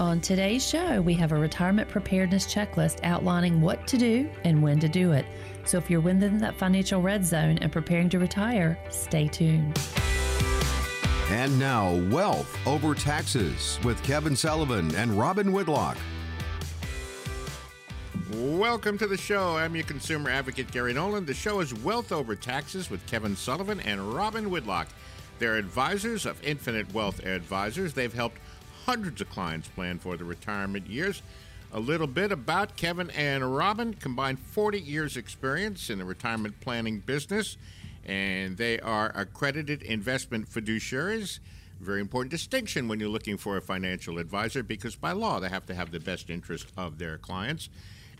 On today's show, we have a retirement preparedness checklist outlining what to do and when to do it. So if you're within that financial red zone and preparing to retire, stay tuned. And now, Wealth Over Taxes with Kevin Sullivan and Robin Whitlock. Welcome to the show. I'm your consumer advocate, Gary Nolan. The show is Wealth Over Taxes with Kevin Sullivan and Robin Whitlock. They're advisors of Infinite Wealth Advisors. They've helped hundreds of clients plan for their retirement years. A little bit about Kevin and Robin combined 40 years experience in the retirement planning business and they are accredited investment fiduciaries. Very important distinction when you're looking for a financial advisor because by law they have to have the best interest of their clients.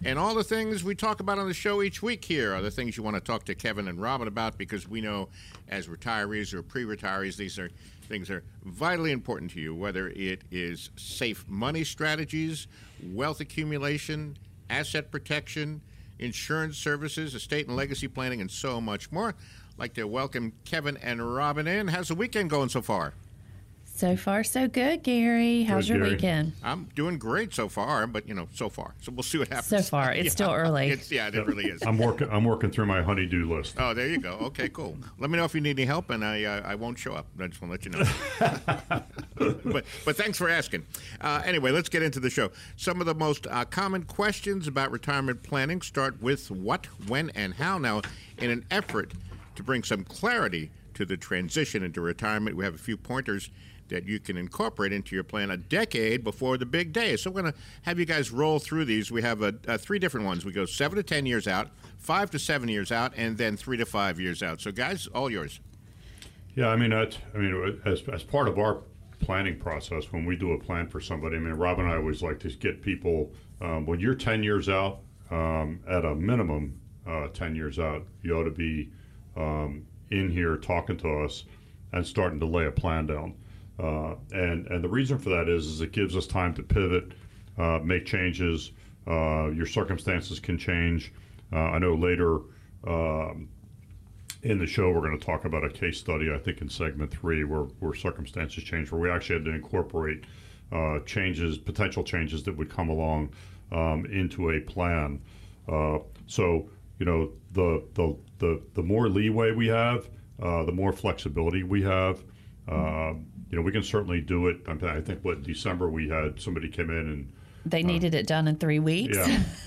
And all the things we talk about on the show each week here are the things you want to talk to Kevin and Robin about because we know as retirees or pre retirees, these are things are vitally important to you, whether it is safe money strategies, wealth accumulation, asset protection, insurance services, estate and legacy planning, and so much more. I'd like to welcome Kevin and Robin in. How's the weekend going so far? So far, so good, Gary. How's Good, your Gary. weekend? I'm doing great so far, but you know, so far. So we'll see what happens. So far, it's Yeah. still early. It's, yeah, it really is. I'm working. I'm working through my honeydew list. Oh, there you go. Okay, cool. Let me know if you need any help, and I uh, I won't show up. I just want to let you know. but but thanks for asking. Uh, anyway, let's get into the show. Some of the most uh, common questions about retirement planning start with what, when, and how. Now, in an effort to bring some clarity to the transition into retirement, we have a few pointers that you can incorporate into your plan a decade before the big day. So we're going to have you guys roll through these. We have a, uh three different ones. We go seven to ten years out, five to seven years out, and then three to five years out. So guys, all yours. Yeah, I mean, that's, I mean, as, as part of our planning process, when we do a plan for somebody, I mean, Rob and I always like to get people um, when you're 10 years out, um, at a minimum, uh, 10 years out, you ought to be um, in here talking to us and starting to lay a plan down. Uh, and and the reason for that is, is it gives us time to pivot, uh, make changes. Uh, your circumstances can change. Uh, I know later. Um, in the show, we're going to talk about a case study, I think, in segment three, where, where circumstances change, where we actually had to incorporate uh, changes, potential changes that would come along um, into a plan. Uh, so, you know, the, the, the, the more leeway we have, uh, the more flexibility we have. Um, you know, we can certainly do it. I think, what, December we had somebody come in and They needed it done in three weeks. yeah,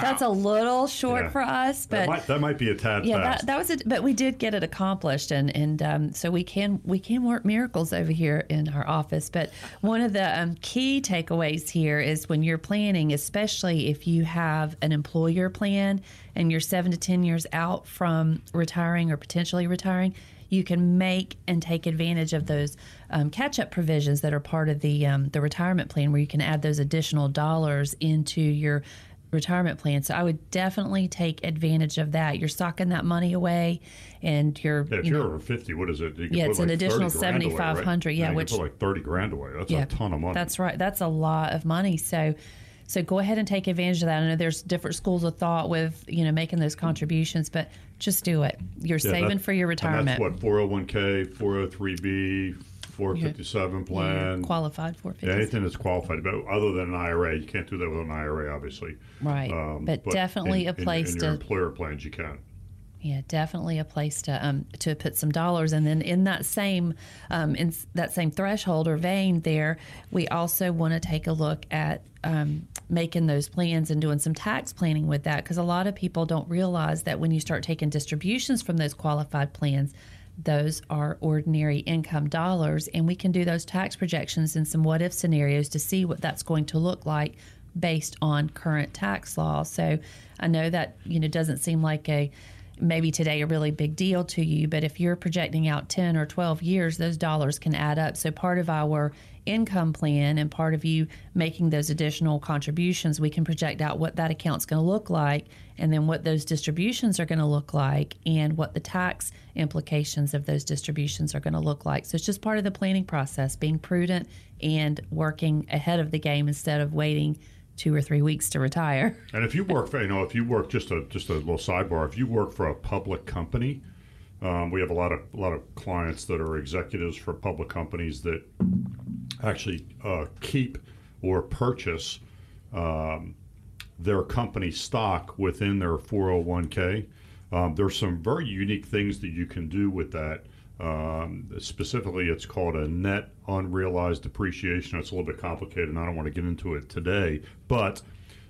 That's a little short Yeah. for us, that but might, that might be a tad yeah, fast. that, that was it. But we did get it accomplished, and and um, so we can we can work miracles over here in our office. But one of the um, key takeaways here is when you're planning, especially if you have an employer plan and you're seven to ten years out from retiring or potentially retiring. You can make and take advantage of those um, catch-up provisions that are part of the um, the retirement plan, where you can add those additional dollars into your retirement plan. So I would definitely take advantage of that. You're socking that money away, and you're Yeah, if you you're know, over 50, what is it? Yeah, it's an like 30 additional grand away, right? 7,500, yeah, can which- put like 30 grand away. That's a ton of money. That's right. That's a lot of money. So so go ahead and take advantage of that. I know there's different schools of thought with, you know, making those contributions, but just do it. You're Yeah, saving for your and retirement. that's what 401k, 403b, 457 plan. qualified for yeah, anything that's qualified, but other than an IRA, you can't do that with an IRA, obviously. Right. Um, but, definitely in, a place in, to your employer plans, you can. Yeah, definitely a place to um, to put some dollars, and then in that same um, in that same threshold or vein, there we also want to take a look at um, making those plans and doing some tax planning with that, because a lot of people don't realize that when you start taking distributions from those qualified plans, those are ordinary income dollars, and we can do those tax projections in some what if scenarios to see what that's going to look like based on current tax law. So I know that you know doesn't seem like a maybe today a really big deal to you, but if you're projecting out 10 or 12 years, those dollars can add up. So part of our income plan and part of you making those additional contributions, we can project out what that account's going to look like and then what those distributions are going to look like and what the tax implications of those distributions are going to look like. So it's just part of the planning process, being prudent and working ahead of the game instead of waiting two or three weeks to retire. And if you work, for, you know, if you work just a just a little sidebar, if you work for a public company, um, we have a lot of a lot of clients that are executives for public companies that actually uh, keep or purchase um, their company stock within their 401k. Um, there's some very unique things that you can do with that. Um, specifically, it's called a net unrealized depreciation. It's a little bit complicated, and I don't want to get into it today. But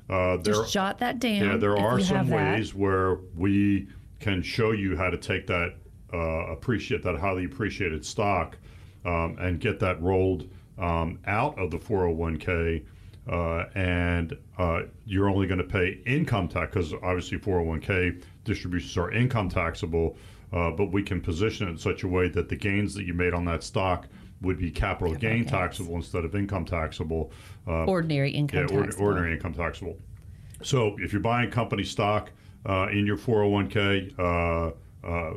uh, there, Just jot that down. yeah, there are some have that. ways where we can show you how to take that uh, appreciate that highly appreciated stock um, and get that rolled um, out of the 401k. Uh, and uh, you're only going to pay income tax because obviously 401k distributions are income taxable, uh, but we can position it in such a way that the gains that you made on that stock would be capital, gain gains. taxable instead of income taxable. Uh, Ordinary income yeah, taxable. ordinary income taxable. So if you're buying company stock uh, in your 401k, uh, uh,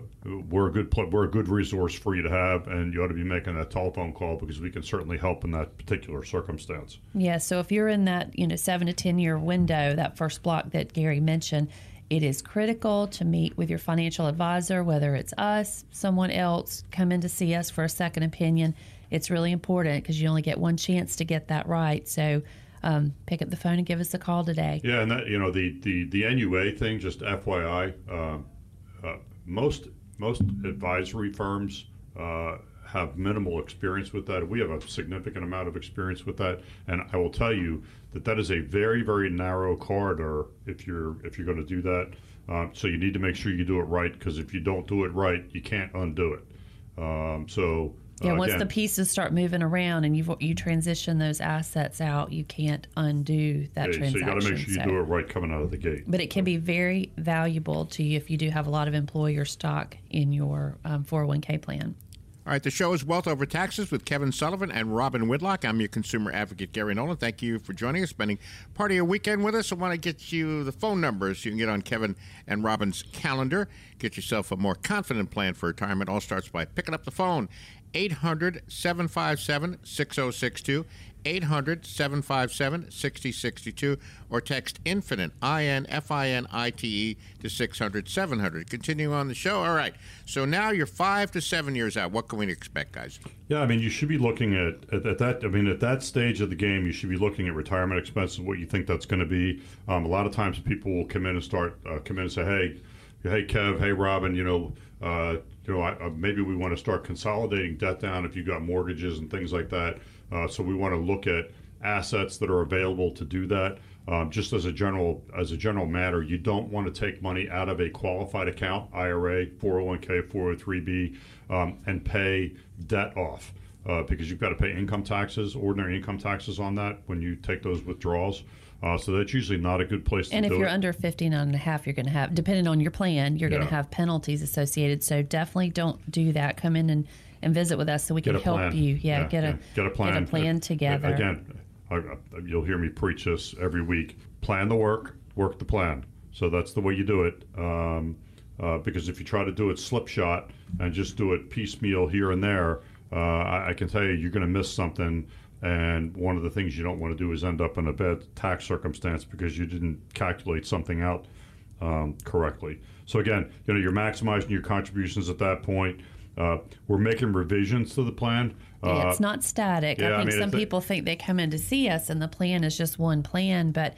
we're a good pl- we're a good resource for you to have, and you ought to be making that telephone call because we can certainly help in that particular circumstance. Yeah, so if you're in that, you know, seven to 10 year window, that first block that Gary mentioned, it is critical to meet with your financial advisor, whether it's us, someone else, come in to see us for a second opinion. It's really important because you only get one chance to get that right. So um, pick up the phone and give us a call today. Yeah, and that you know the the the NUA thing. Just FYI, uh, uh, most most advisory firms uh, have minimal experience with that. We have a significant amount of experience with that, and I will tell you that that is a very very narrow corridor if you're if you're going to do that. Um, so you need to make sure you do it right because if you don't do it right, you can't undo it. Um, so. Yeah, uh, once again, the pieces start moving around and you you transition those assets out, you can't undo that so transaction. you got to make sure you So- do it right coming out of the gate. But it can be very valuable to you if you do have a lot of employer stock in your um, 401k plan. All right, the show is Wealth Over Taxes with Kevin Sullivan and Robin Whitlock. I'm your consumer advocate, Gary Nolan. Thank you for joining us, spending part of your weekend with us. I want to get you the phone numbers so you can get on Kevin and Robin's calendar. Get yourself a more confident plan for retirement. All starts by picking up the phone. 800 757 6062. 800 757 6062 or text infinite I N F I N I T E to 600 700. Continuing on the show. All right. So now you're five to seven years out. What can we expect, guys? Yeah, I mean, you should be looking at, at, at that. I mean, at that stage of the game, you should be looking at retirement expenses, what you think that's going to be. Um, a lot of times, people will come in and start uh, come in and say, "Hey, hey, Kev, hey, Robin, you know, uh, you know, I, uh, maybe we want to start consolidating debt down if you've got mortgages and things like that. Uh, so we want to look at assets that are available to do that. Um, just as a general as a general matter, you don't want to take money out of a qualified account, IRA, 401k, 403b, um, and pay debt off uh, because you've got to pay income taxes, ordinary income taxes on that when you take those withdrawals. Uh, so that's usually not a good place And if you're it. under 59 and a half, you're going to have, depending on your plan, you're going to have penalties associated. So definitely don't do that. Come in and, and visit with us so we can help plan. you. Yeah, get a get a plan. Get a plan together. Again, I, I, you'll hear me preach this every week. Plan the work, work the plan. So that's the way you do it. Um, uh, because if you try to do it slipshot and just do it piecemeal here and there, uh, I, I can tell you you're going to miss something. And one of the things you don't want to do is end up in a bad tax circumstance because you didn't calculate something out um, correctly. So again, you know, you're maximizing your contributions at that point. Uh, we're making revisions to the plan. Yeah, Uh, it's not static. yeah, I I think mean, some people think they come in to see us and the plan is just one plan, but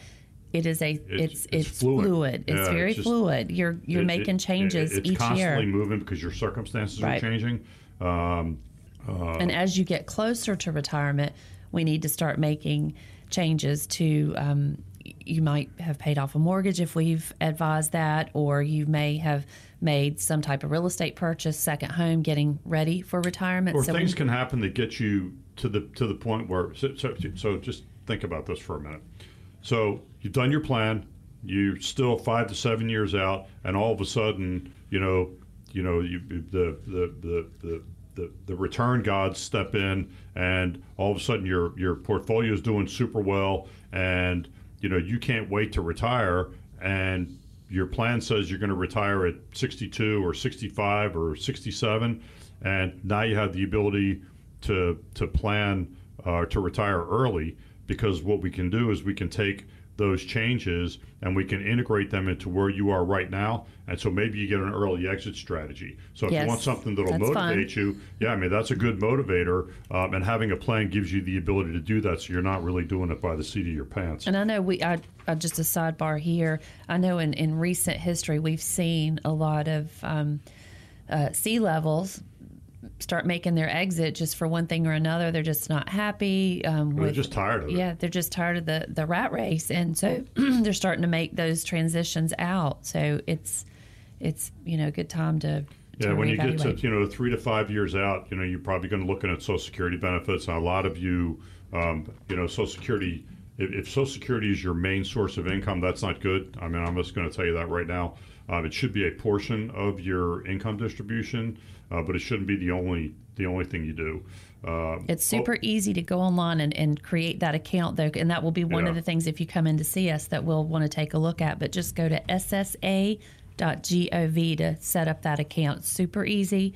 it is a it's it's, it's fluid. fluid. It's Yeah, very it's just- fluid. You're you're it- making changes it- it's each constantly year. moving because your circumstances Right. are changing. Um, and as you get closer to retirement, we need to start making changes to. Um, you might have paid off a mortgage if we've advised that, or you may have made some type of real estate purchase, second home, getting ready for retirement. or so things we, can happen that get you to the to the point where so, so, so just think about this for a minute so you've done your plan you're still five to seven years out and all of a sudden you know you know you the the the, the the, the return gods step in and all of a sudden your your portfolio is doing super well and you know you can't wait to retire and your plan says you're going to retire at 62 or 65 or 67 and now you have the ability to to plan uh, to retire early because what we can do is we can take those changes and we can integrate them into where you are right now. And so maybe you get an early exit strategy. So if Yes, you want something that'll that's fun. motivate you, yeah, I mean, that's a good motivator. Um, and having a plan gives you the ability to do that so you're not really doing it by the seat of your pants. And I know we, I, I just a sidebar here. I know in, in recent history we've seen a lot of um, uh, C-levels start making their exit just for one thing or another. They're just not happy. Um, They're with, just tired of it. Yeah, they're just tired of the the rat race, and so they're starting to make those transitions out. So it's it's you know a good time to. to Yeah, when you get to you know three to five years out, you know you're probably going to looking at Social Security benefits. And a lot of you, um, you know, Social Security. If, if Social Security is your main source of income, that's not good. I mean, I'm just going to tell you that right now. Um, it should be a portion of your income distribution, uh, but it shouldn't be the only the only thing you do. Um, It's super easy to go online and, and create that account, though, and that will be one Yeah. of the things if you come in to see us that we'll want to take a look at. But just go to ssa.gov to set up that account. Super easy.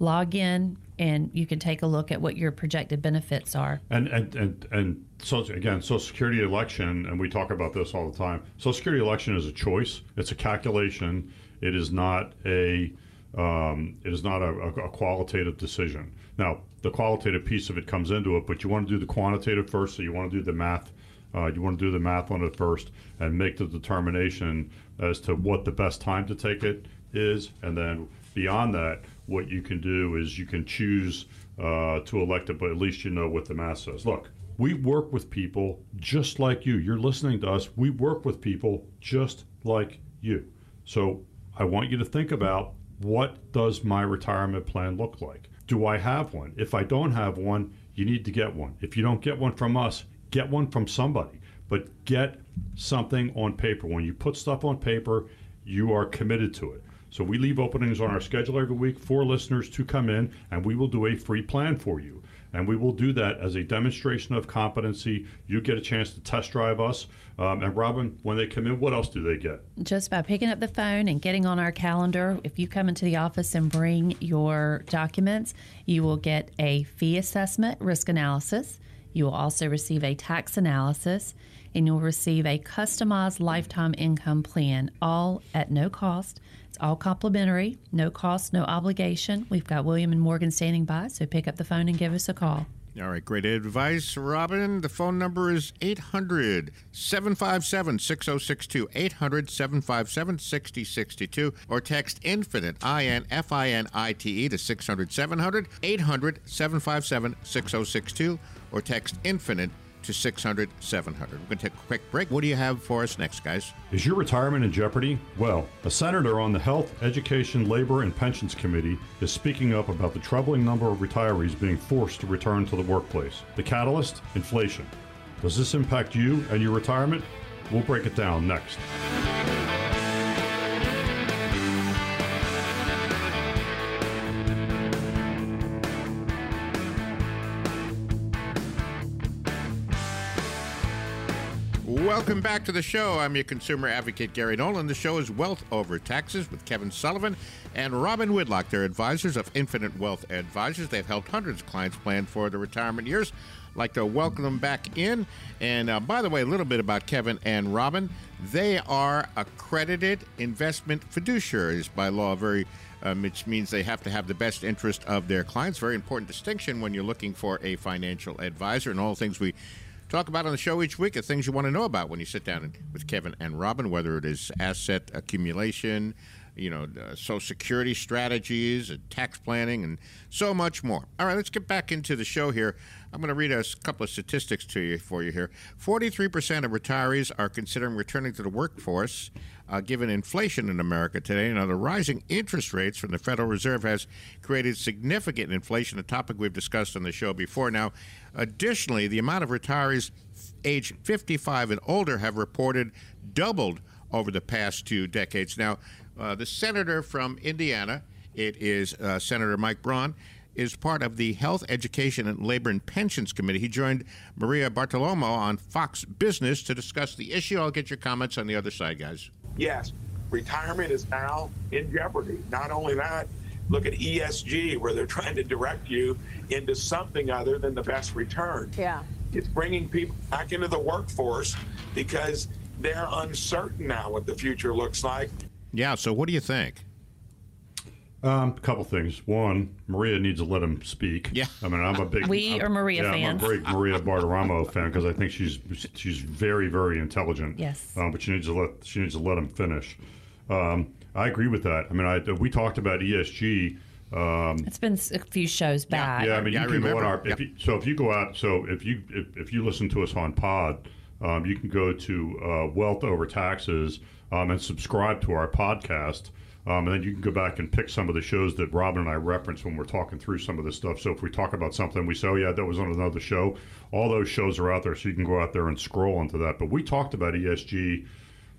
Log in, and you can take a look at what your projected benefits are. And and and and so again, Social Security election, and we talk about this all the time. Social Security election is a choice. It's a calculation. It is not a um, it is not a, a, qualitative decision. Now, the qualitative piece of it comes into it, but you want to do the quantitative first. So you want to do the math. Uh, you want to do the math on it first and make the determination as to what the best time to take it is, and then beyond that, what you can do is you can choose uh, to elect it, but at least you know what the math says. Look, we work with people just like you. You're listening to us. We work with people just like you. So I want you to think about what does my retirement plan look like? Do I have one? If I don't have one, you need to get one. If you don't get one from us, get one from somebody. But get something on paper. When you put stuff on paper, you are committed to it. So we leave openings on our schedule every week for listeners to come in, and we will do a free plan for you. And we will do that as a demonstration of competency. You get a chance to test drive us. Um, and Robin, when they come in, what else do they get? just by picking up the phone and getting on our calendar. If you come into the office and bring your documents, you will get a fee assessment risk analysis. You will also receive a tax analysis and you'll receive a customized lifetime income plan, all at no cost. It's all complimentary, no cost, no obligation. We've got William and Morgan standing by, so pick up the phone and give us a call. All right, great advice, Robin. The phone number is 800 757 6062. 800 757 6062. Or text infinite, I N F I N I T E, to 600 700. 800 757 6062. Or text infinite to 600 700. We're going to take a quick break. What do you have for us next, guys? Is your retirement in jeopardy? Well, a senator on the Health, Education, Labor, and Pensions Committee is speaking up about the troubling number of retirees being forced to return to the workplace. The catalyst? Inflation. Does this impact you and your retirement? We'll break it down next. Welcome back to the show. I'm your consumer advocate, Gary Nolan. The show is Wealth Over Taxes with Kevin Sullivan and Robin Whitlock. They're advisors of Infinite Wealth Advisors. They've helped hundreds of clients plan for their retirement years. Like to welcome them back in. And uh, by the way, a little bit about Kevin and Robin. They are accredited investment fiduciaries by law, very um, which means they have to have the best interest of their clients. Very important distinction when you're looking for a financial advisor and all things we talk about on the show each week are things you want to know about when you sit down with Kevin and Robin, whether it is asset accumulation, you know, uh, social security strategies, uh, tax planning, and so much more. All right, let's get back into the show here. I'm going to read a couple of statistics to you for you here. 43% of retirees are considering returning to the workforce. Uh, given inflation in America today, now the rising interest rates from the Federal Reserve has created significant inflation, a topic we've discussed on the show before. Now, additionally, the amount of retirees age 55 and older have reported doubled over the past two decades. Now, uh, the senator from Indiana, it is uh, Senator Mike Braun, is part of the Health, Education, and Labor and Pensions Committee. He joined Maria Bartiromo on Fox Business to discuss the issue. I'll get your comments on the other side, guys. yes, retirement is now in jeopardy. Not only that, look at ESG, where they're trying to direct you into something other than the best return. Yeah. It's bringing people back into the workforce because they're uncertain now what the future looks like. Yeah. So what do you think? Um, a couple things. One, Maria needs to let him speak. Yeah. I mean, I'm a big. We I'm- are Maria yeah, fans. I'm a big Maria Bartiromo fan because I think she's she's very very intelligent. Yes. Um, but she needs to let she needs to let him finish. Um, I agree with that. I mean, I we talked about ESG. Um, it's been a few shows back. yeah, I mean, Yeah, you I can go on remember. our. If Yep. you, so if you go out, so if you if, if you listen to us on Pod, um, you can go to uh, Wealth Over Taxes um, and subscribe to our podcast. Um, and then you can go back and pick some of the shows that Robin and I reference when we're talking through some of this stuff. So if we talk about something, we say, "Oh yeah, that was on another show." All those shows are out there, so you can go out there and scroll into that. But we talked about ESG.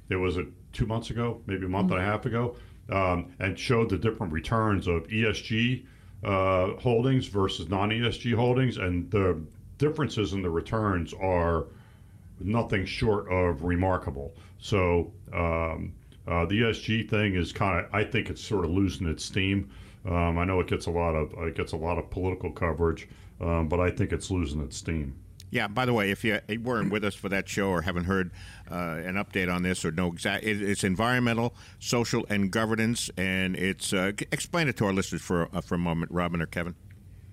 It was it two months ago, maybe a month and a half ago, um, and showed the different returns of ESG uh, holdings versus non-ESG holdings, and the differences in the returns are nothing short of remarkable. So um, uh, the ESG thing is kind of, I think it's sort of losing its steam. Um, I know it gets a lot of it gets a lot of political coverage, um, but I think it's losing its steam. Yeah. By the way, if you weren't with us for that show or haven't heard uh, an update on this or know exact, it, it's environmental, social, and governance, and it's uh, explain it to our listeners for uh, for a moment, Robin or Kevin.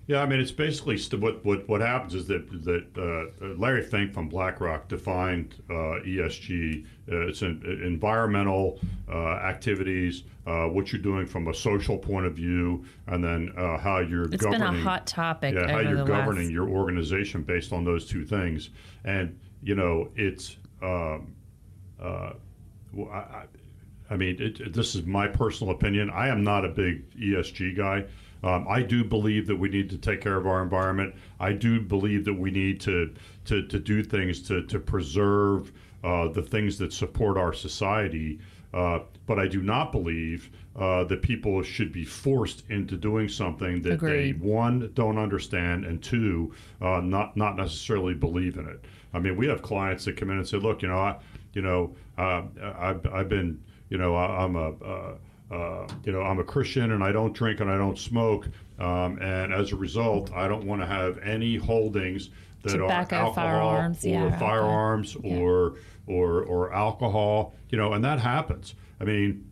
Yeah, I mean, it's basically st- what what what happens is that that uh, Larry Fink from BlackRock defined uh, ESG. Uh, it's an, environmental uh, activities, uh, what you're doing from a social point of view, and then uh, how you're It's been governing. a hot topic yeah, how you're governing last. your organization based on those two things. And you know, it's. Um, uh, well, I, I, I mean, it, it- this is my personal opinion. I am not a big ESG guy. Um, I do believe that we need to take care of our environment. I do believe that we need to to, to do things to to preserve uh, the things that support our society. Uh, but I do not believe uh, that people should be forced into doing something that Agreed. they one don't understand and two uh, not not necessarily believe in it. I mean, we have clients that come in and say, "Look, you know, I, you know, uh, I've, I've been, you know, I, I'm a, uh, you know, I'm a Christian and I don't drink and I don't smoke, um, and as a result, I don't want to have any holdings that Tobacco, are alcohol firearms, or yeah, alcohol. firearms or or or alcohol, you know, and that happens. I mean,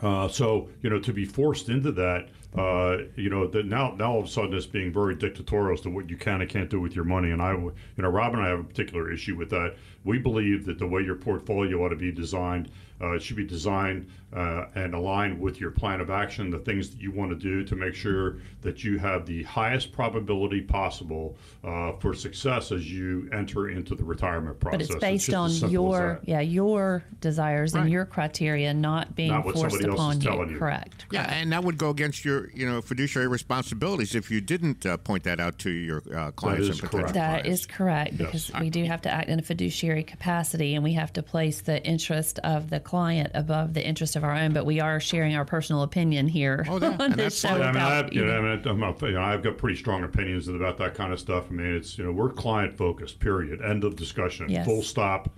uh, so you know, to be forced into that, uh, you know, that now now all of a sudden it's being very dictatorial as to what you can and can't do with your money. And I, you know, Rob and I have a particular issue with that. We believe that the way your portfolio ought to be designed, uh, it should be designed uh, and aligned with your plan of action, the things that you want to do to make sure that you have the highest probability possible uh, for success as you enter into the retirement process. But it's based just on as simple as your yeah your desires Right. and your criteria, not being Not forced somebody else is upon you. telling you. Correct. Yeah, and that would go against your, you know, fiduciary responsibilities if you didn't uh, point that out to your uh, clients is and potential correct. That clients. is correct because we do have to act in a fiduciary capacity and we have to place the interest of the client above the interest of our own. But we are sharing our personal opinion here Oh, yeah, on and this show. fine. Yeah, I mean, I've, you you know, know- I mean, I'm not, you know, I've got pretty strong opinions about that kind of stuff. I mean, it's you know, we're client focused. Period. End of discussion. Yes. Full stop.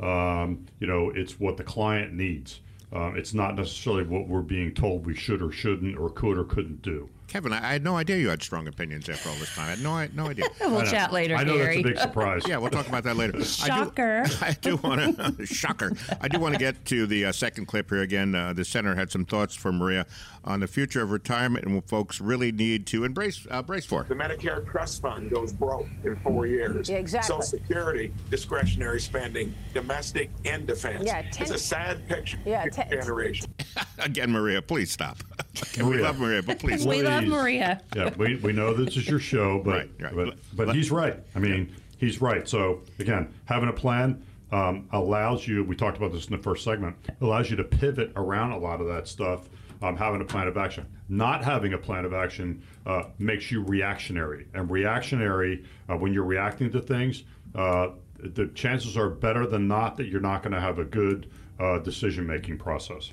Um, you know, it's what the client needs. Um, it's not necessarily what we're being told we should or shouldn't or could or couldn't do. Kevin, I, I had no idea you had strong opinions after all this time. I had no, no idea. we'll I chat later, I know Gary. that's a big surprise. Yeah, we'll talk about that later. Shocker. I do, do want to shocker. I do want to get to the uh, second clip here again. Uh, the center had some thoughts for Maria on the future of retirement and what folks really need to embrace uh, brace for. It. The Medicare trust fund goes broke in four years. Yeah, exactly. Social Security, discretionary spending, domestic and defense. Yeah, it's a sad picture. Yeah, ten- generation. Again, Maria, please stop. Okay, we Maria. love Maria, but please. we love Please. Maria. Yeah, we, we know this is your show, but Right, right. but Let- but let- he's right. I mean, he's right. So again, having a plan um, allows you. We talked about this in the first segment. Allows you to pivot around a lot of that stuff. Um, having a plan of action, not having a plan of action, uh, makes you reactionary. And reactionary, uh, when you're reacting to things, uh, the chances are better than not that you're not going to have a good uh, decision-making process.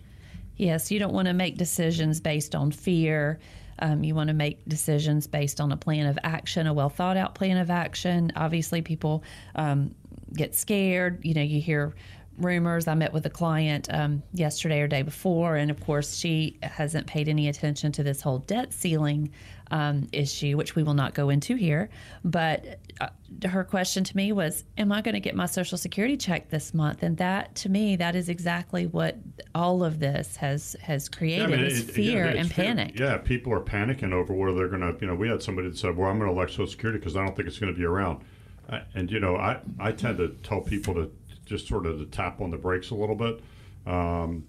Yes, you don't want to make decisions based on fear. Um, you want to make decisions based on a plan of action, a well thought out plan of action. Obviously, people um, get scared. You know, you hear rumors. I met with a client um, yesterday or day before, and of course, she hasn't paid any attention to this whole debt ceiling um, issue, which we will not go into here. But uh, her question to me was, "Am I going to get my Social Security check this month?" And that, to me, that is exactly what all of this has has created: I mean, is it- fear yeah, and fear. panic. Yeah, people are panicking over where they're going to. You know, we had somebody that said, "Well, I'm going to elect Social Security because I don't think it's going to be around." Uh, and you know, I I tend to tell people to just sort of to tap on the brakes a little bit. Um,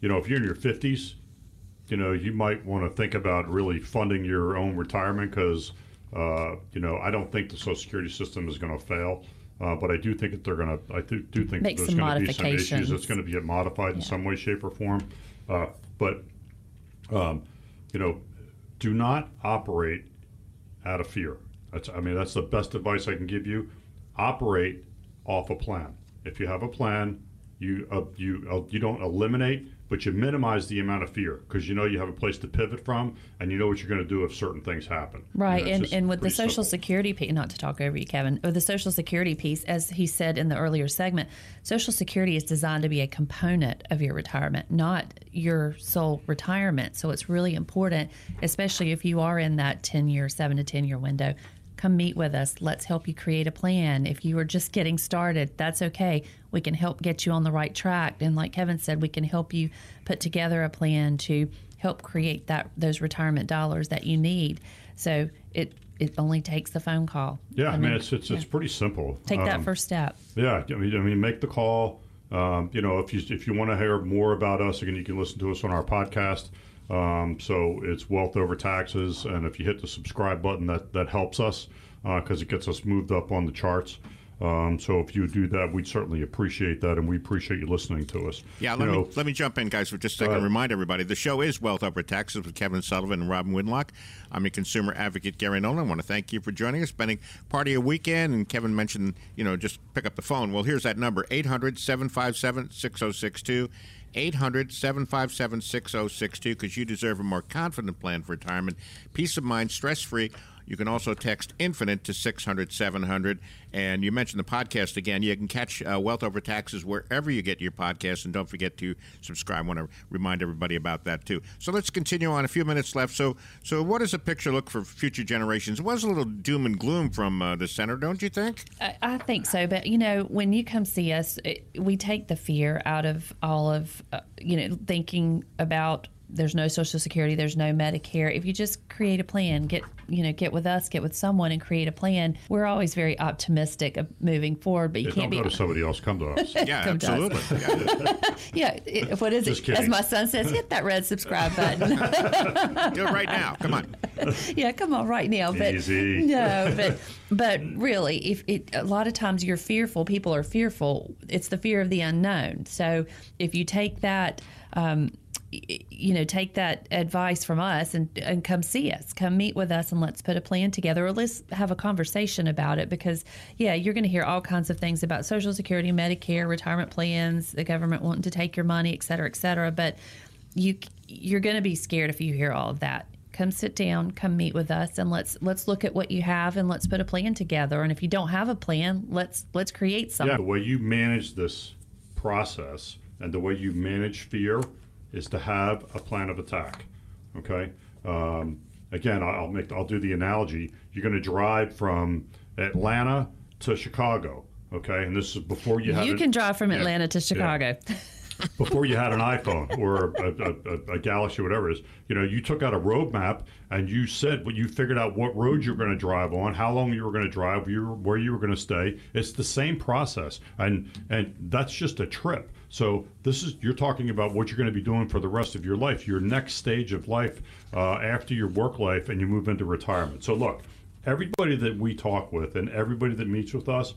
you know, if you're in your 50s, you know, you might want to think about really funding your own retirement because, uh, you know, I don't think the Social Security system is going to fail. Uh, but I do think that they're going to. I do, do think Make there's going to be some issues. It's going to get modified in some way, shape, or form. Uh, but um, you know, do not operate out of fear. That's, I mean, that's the best advice I can give you. Operate off a plan. If you have a plan, you uh, you uh, you don't eliminate, but you minimize the amount of fear because you know you have a place to pivot from, and you know what you're going to do if certain things happen. You Right, know, and, and with the Social simple. Security piece, not to talk over you, Kevin, with the Social Security piece, as he said in the earlier segment, Social Security is designed to be a component of your retirement, not your sole retirement. So it's really important, especially if you are in that 10 year, seven to 10 year window. Come meet with us. Let's help you create a plan. If you are just getting started, that's okay. We can help get you on the right track. And like Kevin said, we can help you put together a plan to help create that those retirement dollars that you need. So it it only takes the phone call. Yeah, I mean, it's it's, it's pretty simple. take that Um, first step. Yeah, I mean, I mean, make the call. Um, you know, if you if you want to hear more about us, again, you can listen to us on our podcast. Um, so it's Wealth Over Taxes, and if you hit the subscribe button, that that helps us because it gets us moved up on the charts. Um, so if you do that, we'd certainly appreciate that, and we appreciate you listening to us. Yeah, You let know, me let me jump in, guys, for just a second. ahead. Remind everybody the show is Wealth Over Taxes with Kevin Sullivan and Robin Whitlock. I'm your consumer advocate, Gary Nolan. I want to thank you for joining us, spending part of your weekend. And Kevin mentioned, you know, just pick up the phone. Well, here's that number 800 757 6062. 800 757 6062 because you deserve a more confident plan for retirement, peace of mind, stress free. You can also text Infinite to 600 700. And you mentioned the podcast again. You can catch uh, Wealth Over Taxes wherever you get your podcast. And don't forget to subscribe. I want to remind everybody about that, too. So let's continue on. A few minutes left. So, so what does the picture look for future generations? It was a little doom and gloom from uh, the center, don't you think? I, I think so, but you know, when you come see us, it, we take the fear out of all of uh, you know thinking about there's no Social Security, there's no Medicare. If you just create a plan, get you know get with us, get with someone, and create a plan. We're always very optimistic of moving forward, but you yeah, can't don't be. go to somebody else. Come to us. Yeah, Come to us. absolutely. Yeah. Yeah, it, what is Just it? As my son says, hit that red subscribe button. Do it right now. Come on. yeah, come on, right now. But Easy. no, but but really, if it a lot of times you're fearful, people are fearful. It's the fear of the unknown. So if you take that. Um, y- you know, take that advice from us and and come see us, come meet with us, and let's put a plan together, or let's have a conversation about it. Because yeah, you're going to hear all kinds of things about Social Security, Medicare, retirement plans, the government wanting to take your money, et cetera, et cetera. But you you're going to be scared if you hear all of that come sit down come meet with us and let's let's look at what you have and let's put a plan together and if you don't have a plan let's let's create something. Yeah, the way you manage this process and the way you manage fear is to have a plan of attack. Okay. Um, again, I'll make I'll do the analogy. You're going to drive from Atlanta to Chicago. Okay, and this is before you had you it- can drive from Yeah, atlanta to yeah. chicago before you had an iPhone or a, a, a, a Galaxy, whatever it is, you know, you took out a roadmap and you said what you figured out what road you were going to drive on, how long you were going to drive, you were, where you were going to stay. It's the same process, and and that's just a trip. So this is you're talking about what you're going to be doing for the rest of your life, your next stage of life uh, after your work life, and you move into retirement. So look, everybody that we talk with and everybody that meets with us,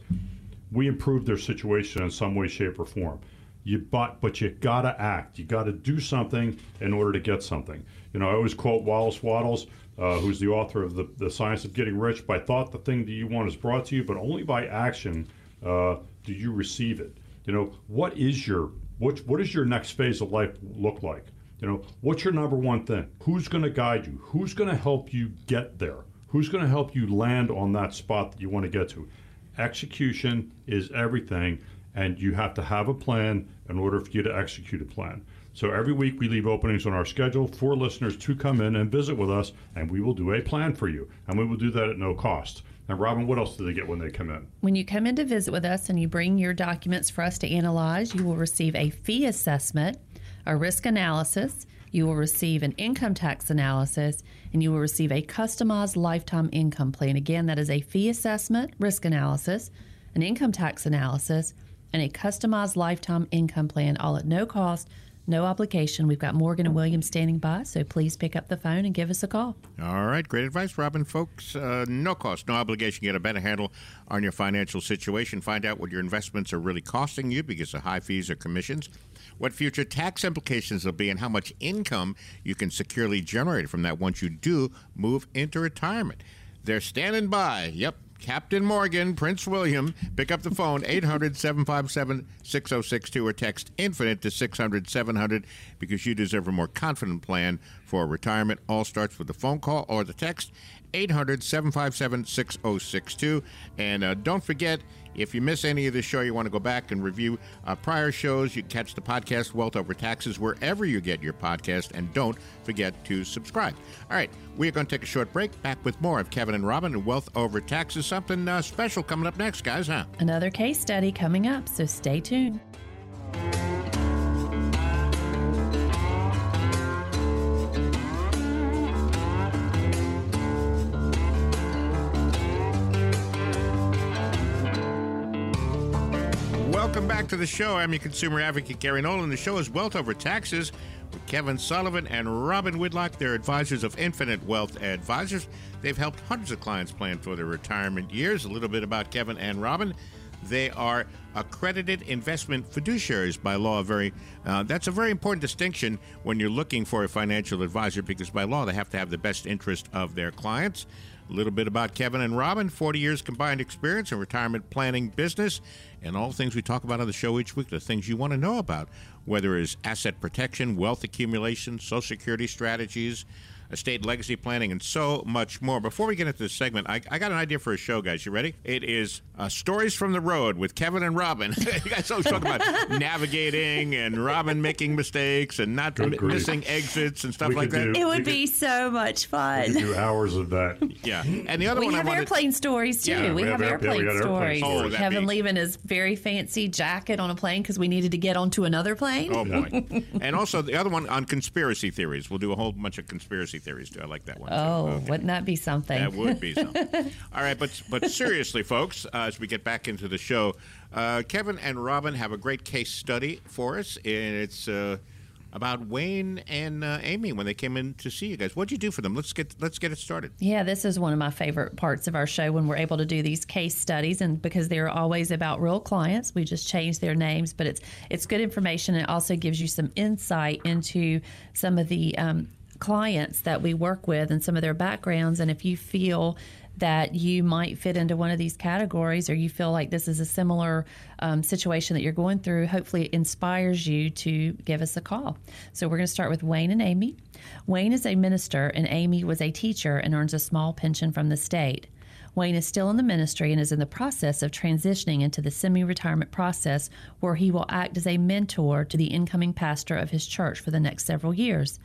we improve their situation in some way, shape, or form. You but but you gotta act. You gotta do something in order to get something. You know, I always quote Wallace Wattles, uh, who's the author of the, the Science of Getting Rich. By thought, the thing that you want is brought to you, but only by action uh, do you receive it. You know, what is your what what does your next phase of life look like? You know, what's your number one thing? Who's going to guide you? Who's going to help you get there? Who's going to help you land on that spot that you want to get to? Execution is everything, and you have to have a plan in order for you to execute a plan. So every week we leave openings on our schedule for listeners to come in and visit with us, and we will do a plan for you, and we will do that at no cost. And Robin, what else do they get when they come in? When you come in to visit with us and you bring your documents for us to analyze, you will receive a fee assessment, a risk analysis, you will receive an income tax analysis, and you will receive a customized lifetime income plan. Again, that is a fee assessment, risk analysis, an income tax analysis, and a customized lifetime income plan, all at no cost, no obligation. We've got Morgan and Williams standing by, so please pick up the phone and give us a call. All right, great advice, Robin. Folks, uh, no cost, no obligation. Get a better handle on your financial situation. Find out what your investments are really costing you because of high fees or commissions, what future tax implications will be, and how much income you can securely generate from that once you do move into retirement. They're standing by. Yep, Captain Morgan, Prince William, pick up the phone, 800 757 6062, or text infinite to 600 700 because you deserve a more confident plan for retirement. All starts with the phone call or the text, 800 757 6062. And uh, don't forget, if you miss any of the show, you want to go back and review uh, prior shows, you catch the podcast Wealth Over Taxes wherever you get your podcast. And don't forget to subscribe. All right, we're going to take a short break. Back with more of Kevin and Robin and Wealth Over Taxes. Something uh, special coming up next, guys, huh? Another case study coming up, so stay tuned. Welcome back to the show. I'm your consumer advocate, Gary Nolan. The show is Wealth Over Taxes with Kevin Sullivan and Robin Whitlock. They're advisors of Infinite Wealth Advisors. They've helped hundreds of clients plan for their retirement years. A little bit about Kevin and Robin. They are accredited investment fiduciaries by law. Very uh, that's a very important distinction when you're looking for a financial advisor because by law they have to have the best interest of their clients. A little bit about Kevin and Robin 40 years combined experience in retirement planning business and all the things we talk about on the show each week, the things you want to know about, whether it's asset protection, wealth accumulation, Social Security strategies, estate legacy planning, and so much more. Before we get into this segment, I, I got an idea for a show, guys. You ready? It is uh, Stories from the Road with Kevin and Robin. you guys always talk about navigating and Robin making mistakes and not m- missing exits and stuff We like that. do- It We would could- be so much We fun. could do hours of that. Yeah. And the other We one have I wanted airplane stories too. Yeah, we, we have, have air- yeah, we airplane, airplane stories. stories. Oh, Kevin be- leaving his very fancy jacket on a plane because we needed to get onto another plane. Oh boy! and also the other one on conspiracy theories. We'll do a whole bunch of conspiracy theories too. I like that one. Oh, Okay. wouldn't that be something? That would be something. All right, but but seriously, folks, uh, as we get back into the show, uh, Kevin and Robin have a great case study for us, and it's uh, about Wayne and uh, Amy when they came in to see you guys. What'd you do for them? Let's get let's get it started. Yeah, this is one of my favorite parts of our show when we're able to do these case studies, and because they're always about real clients, we just change their names, but it's it's good information. It also gives you some insight into some of the um, clients that we work with and some of their backgrounds, and if you feel that you might fit into one of these categories or you feel like this is a similar um, situation that you're going through, hopefully it inspires you to give us a call. So we're going to start with Wayne and Amy. Wayne is a minister and Amy was a teacher and earns a small pension from the state. Wayne is still in the ministry and is in the process of transitioning into the semi retirement process where he will act as a mentor to the incoming pastor of his church for the next several years.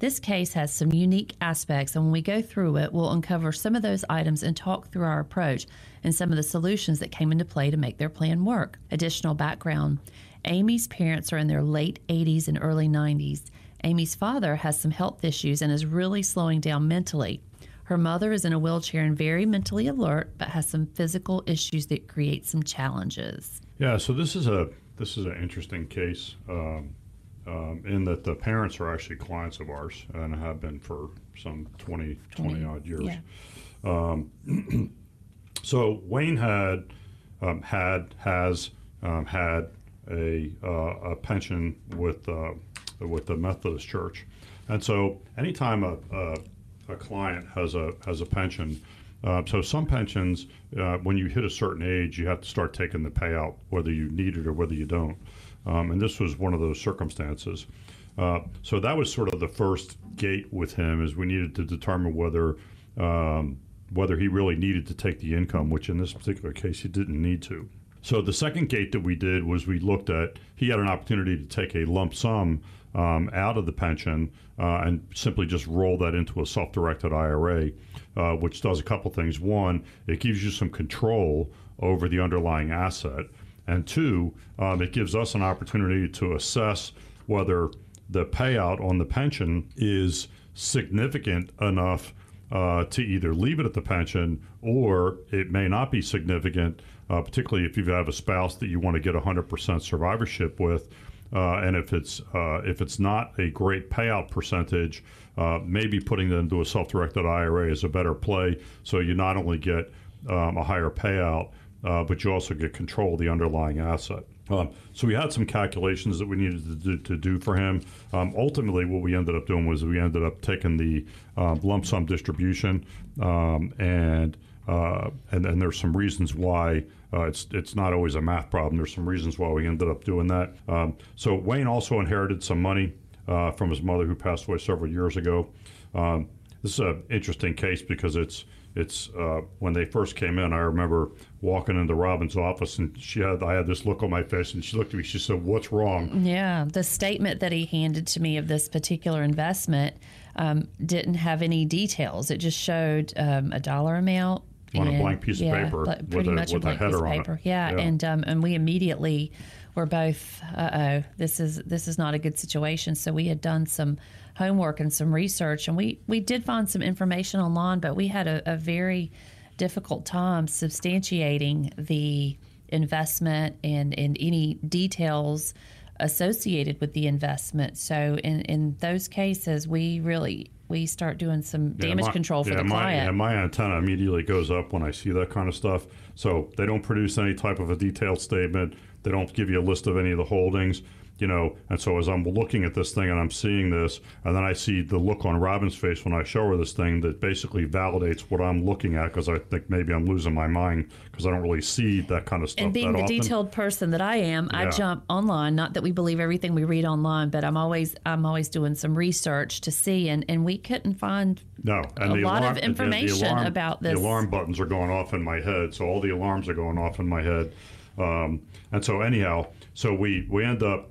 This case has some unique aspects, and when we go through it, we'll uncover some of those items and talk through our approach and some of the solutions that came into play to make their plan work. Additional background Amy's parents are in their late 80s and early 90s. Amy's father has some health issues and is really slowing down mentally. Her mother is in a wheelchair and very mentally alert, but has some physical issues that create some challenges. Yeah, so this is a this is an interesting case um, um, in that the parents are actually clients of ours and have been for some 20, 20 odd years. Yeah. So Wayne had um, had has um, had a, uh, a pension with uh, with the Methodist Church, and so anytime a, a, a client has a has a pension, uh, so some pensions uh, when you hit a certain age you have to start taking the payout whether you need it or whether you don't, um, and this was one of those circumstances. Uh, so that was sort of the first gate with him is we needed to determine whether um, whether he really needed to take the income, which in this particular case he didn't need to. So the second gate that we did was we looked at he had an opportunity to take a lump sum um, out of the pension uh, and simply just roll that into a self-directed IRA, uh, which does a couple things. One, it gives you some control over the underlying asset, and two, um, it gives us an opportunity to assess whether the payout on the pension is significant enough uh, to either leave it at the pension or it may not be significant, uh, particularly if you have a spouse that you want to get 100% survivorship with. Uh, and if it's uh, if it's not a great payout percentage, uh, maybe putting it into a self-directed IRA is a better play. So you not only get um, a higher payout, uh, but you also get control of the underlying asset. Um, so we had some calculations that we needed to do, to do for him. Um, ultimately, what we ended up doing was we ended up taking the um, lump sum distribution, um, and, uh, and and there's some reasons why uh, it's it's not always a math problem. There's some reasons why we ended up doing that. Um, so Wayne also inherited some money uh, from his mother who passed away several years ago. This is an interesting case because it's it's uh, when they first came in. I remember walking into Robin's office, and she had I had this look on my face, and she looked at me. She said, "What's wrong?" Yeah, the statement that he handed to me of this particular investment um, didn't have any details. It just showed um, a dollar amount On a blank piece of yeah, paper but with pretty a- much with a a header of on it. Yeah, Yeah. and um, and we immediately were both, uh oh, this is this is not a good situation. So we had done some homework and some research, and we we did find some information online, but we had a, a very difficult time substantiating the investment and and any details associated with the investment. So in in those cases, we really we start doing some Yeah, damage my- control for yeah, the my, client. Yeah, my antenna immediately goes up when I see that kind of stuff. So they don't produce any type of a detailed statement. They don't give you a list of any of the holdings, you know. And so as I'm looking at this thing and I'm seeing this, and then I see the look on Robin's face when I show her this thing that basically validates what I'm looking at because I think maybe I'm losing my mind because I don't really see that kind of stuff. and being the often. detailed person that I am, I jump online. Not that we believe everything we read online, but I'm always I'm always doing some research to see, and, and we couldn't find No, and a the lot of alarm, the- the information alarm- about this. The alarm buttons are going off in my head, so all the alarms are going off in my head. Um, and so, anyhow, so we we end up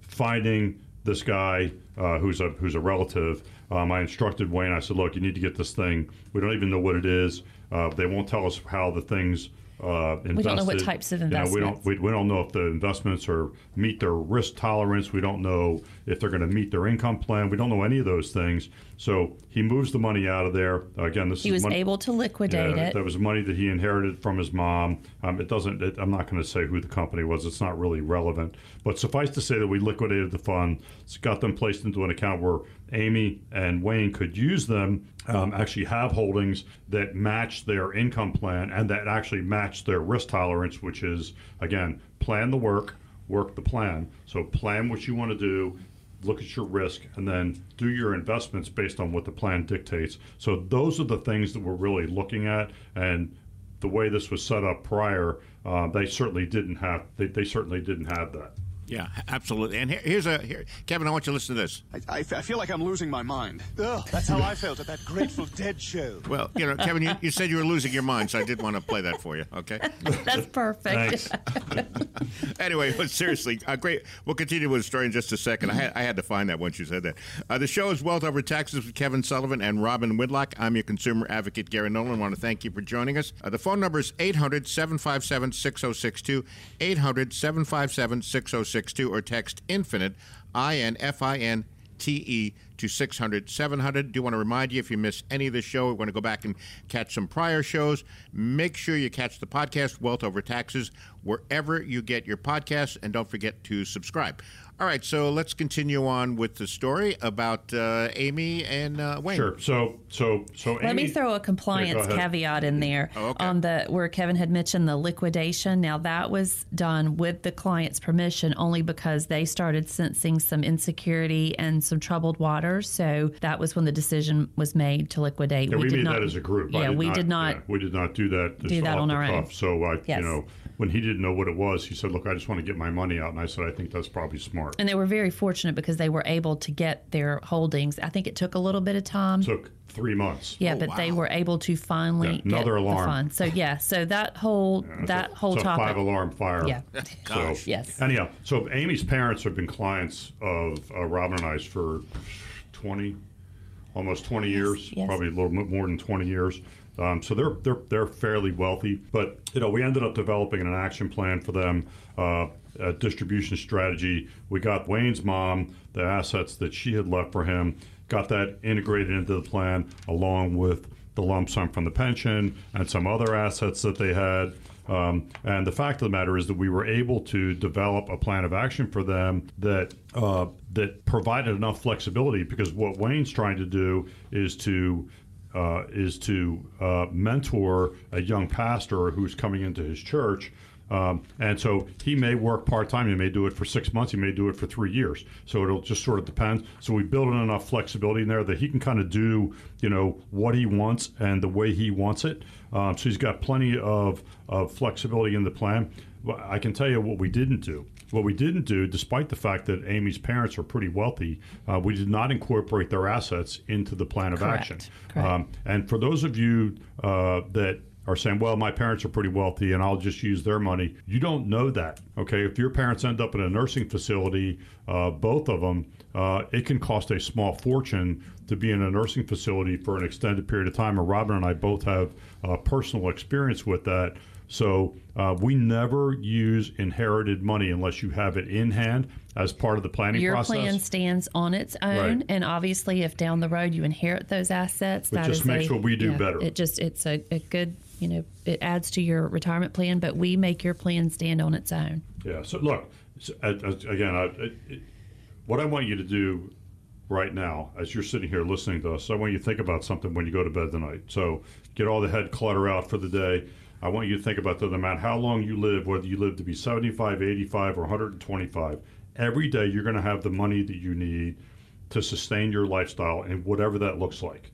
finding this guy uh, who's a who's a relative. Um, I instructed Wayne. I said, "Look, you need to get this thing. We don't even know what it is. Uh, they won't tell us how the things." Uh, invested. We don't know what types of You know, we don't we, we don't know if the investments are meet their risk tolerance. We don't know if they're going to meet their income plan. We don't know any of those things. So he moves the money out of there. Again, this he is was money, able to liquidate yeah, it. That was money that he inherited from his mom. Um, it doesn't. It, I'm not going to say who the company was. It's not really relevant. But suffice to say that we liquidated the fund, It's got them placed into an account where Amy and Wayne could use them. Um, actually, have holdings that match their income plan and that actually match their risk tolerance, which is again plan the work, work the plan. So plan what you want to do look at your risk and then do your investments based on what the plan dictates. So those are the things that we're really looking at and the way this was set up prior, uh, they certainly didn't have. They, they certainly didn't have that. Yeah, absolutely. And here, here's a here, Kevin. I want you to listen to this. I, I, I feel like I'm losing my mind. Ugh, that's how I felt at that Grateful Dead show. Well, you know, Kevin, you, you said you were losing your mind, so I did want to play that for you. Okay. That's perfect. Anyway, but seriously, uh, great. We'll continue with the story in just a second. I had, I had to find that once you said that. Uh, the show is Wealth Over Taxes with Kevin Sullivan and Robin Whitlock. I'm your consumer advocate, Gary Nolan. I want to thank you for joining us. Uh, the phone number is 800 757 6062, 800 757 6062, or text INFINITE, I N F I N T E to 600 700. Do want to remind you if you miss any of the show, we want to go back and catch some prior shows. Make sure you catch the podcast, Wealth Over Taxes, wherever you get your podcasts, and don't forget to subscribe. All right, so let's continue on with the story about uh, Amy and uh, Wayne. Sure. So so so. Let me throw a compliance go ahead. caveat in there Oh, okay. on the where Kevin had mentioned the liquidation. Now that was done with the client's permission only because they started sensing some insecurity and some troubled waters. So that was when the decision was made to liquidate. Yeah, we, did made not, that as a group. I Yeah, we did not. yeah, we did not do that. do that on the our own. So I, Yes. you know, when he didn't know what it was, he said, "Look, I just want to get my money out," and I said, "I think that's probably smart." smart. And they were very fortunate because they were able to get their holdings. I think it took a little bit of time. Took three months. yeah, Oh, but they were able to finally Yeah, another get alarm. the fund. So yeah, so that whole that whole it's a topic. five alarm fire. Yeah. So, Yes. Anyhow, so Amy's parents have been clients of uh, Robin and I's for 20, almost 20 years, yes. probably a little bit more than 20 years. Um, so they're they're they're fairly wealthy, but you know we ended up developing an action plan for them, uh, a distribution strategy. We got Wayne's mom the assets that she had left for him, got that integrated into the plan along with the lump sum from the pension and some other assets that they had. Um, and the fact of the matter is that we were able to develop a plan of action for them that uh, that provided enough flexibility because what Wayne's trying to do is to uh, is to uh, mentor a young pastor who's coming into his church. Um, and so he may work part time. He may do it for six months. He may do it for three years. So it'll just sort of depend. So we build in enough flexibility in there that he can kind of do, you know, what he wants and the way he wants it. Um, so he's got plenty of, of flexibility in the plan. I can tell you what we didn't do. What we didn't do, despite the fact that Amy's parents are pretty wealthy, uh, we did not incorporate their assets into the plan of Correct. action. Correct. Um, and for those of you uh, that are saying, well, my parents are pretty wealthy and I'll just use their money, you don't know that. Okay. If your parents end up in a nursing facility, uh, both of them, uh, it can cost a small fortune to be in a nursing facility for an extended period of time. And Robin and I both have uh, personal experience with that. So uh, we never use inherited money unless you have it in hand as part of the planning Your process. plan stands on its own, Right. and obviously, if down the road you inherit those assets, It that just makes a- what we do better. It just it's a, a good you know it adds to your retirement plan, but we make your plan stand on its own. Yeah. So look, so, uh, again, I, it, it, what I want you to do right now, as you're sitting here listening to us, I want you to think about something when you go to bed tonight. So get all the head clutter out for the day. I want you to think about the matter how long you live, whether you live to be 75, 85, or 125. Every day, you're going to have the money that you need to sustain your lifestyle and whatever that looks like.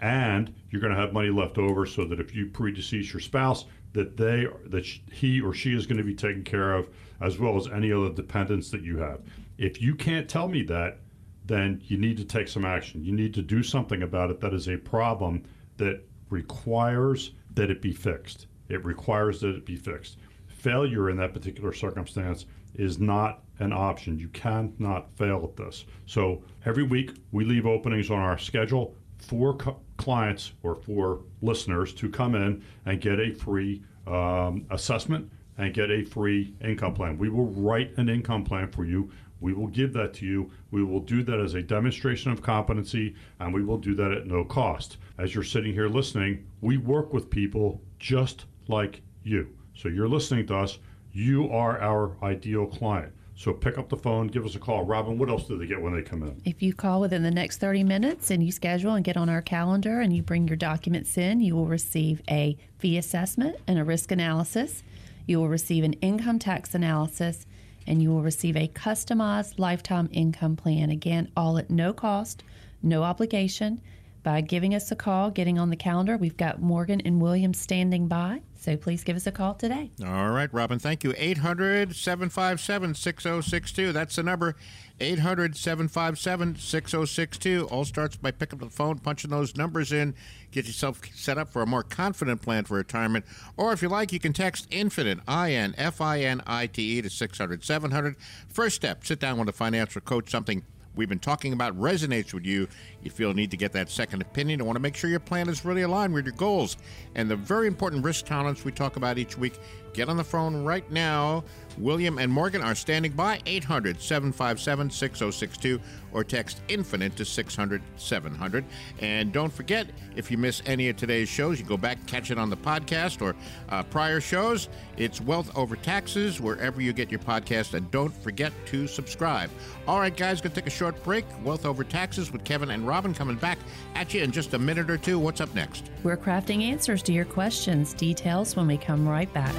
And you're going to have money left over so that if you predecease your spouse that they that he or she is going to be taken care of as well as any other dependents that you have. If you can't tell me that then you need to take some action. You need to do something about it that is a problem that requires that it be fixed it requires that it be fixed failure in that particular circumstance is not an option. You cannot fail at this. So every week we leave openings on our schedule for co- clients or for listeners to come in and get a free um, assessment and get a free income plan. We will write an income plan for you. We will give that to you. We will do that as a demonstration of competency, and we will do that at no cost. As you're sitting here listening, we work with people just like you. So you're listening to us. You are our ideal client. So pick up the phone, give us a call. Robin, what else do they get when they come in? If you call within the next 30 minutes and you schedule and get on our calendar and you bring your documents in, you will receive a fee assessment and a risk analysis. You will receive an income tax analysis and you will receive a customized lifetime income plan. Again, all at no cost, no obligation. By giving us a call, getting on the calendar, we've got Morgan and William standing by. So please give us a call today. All right, Robin, thank you. 800 757 6062. That's the number. 800 757 6062. All starts by picking up the phone, punching those numbers in, get yourself set up for a more confident plan for retirement. Or if you like, you can text Infinite, I N F I N I T E, to 600 700. First step sit down with a financial coach, something we've been talking about resonates with you, you feel need to get that second opinion. You want to make sure your plan is really aligned with your goals and the very important risk tolerance we talk about each week. Get on the phone right now. William and Morgan are standing by 800 757 6062 or text infinite to 600 700. And don't forget, if you miss any of today's shows, you go back, catch it on the podcast or uh, prior shows. It's Wealth Over Taxes wherever you get your podcast. And don't forget to subscribe. All right, guys, going to take a short break. Wealth Over Taxes with Kevin and Robin coming back at you in just a minute or two. What's up next? We're crafting answers to your questions. Details when we come right back.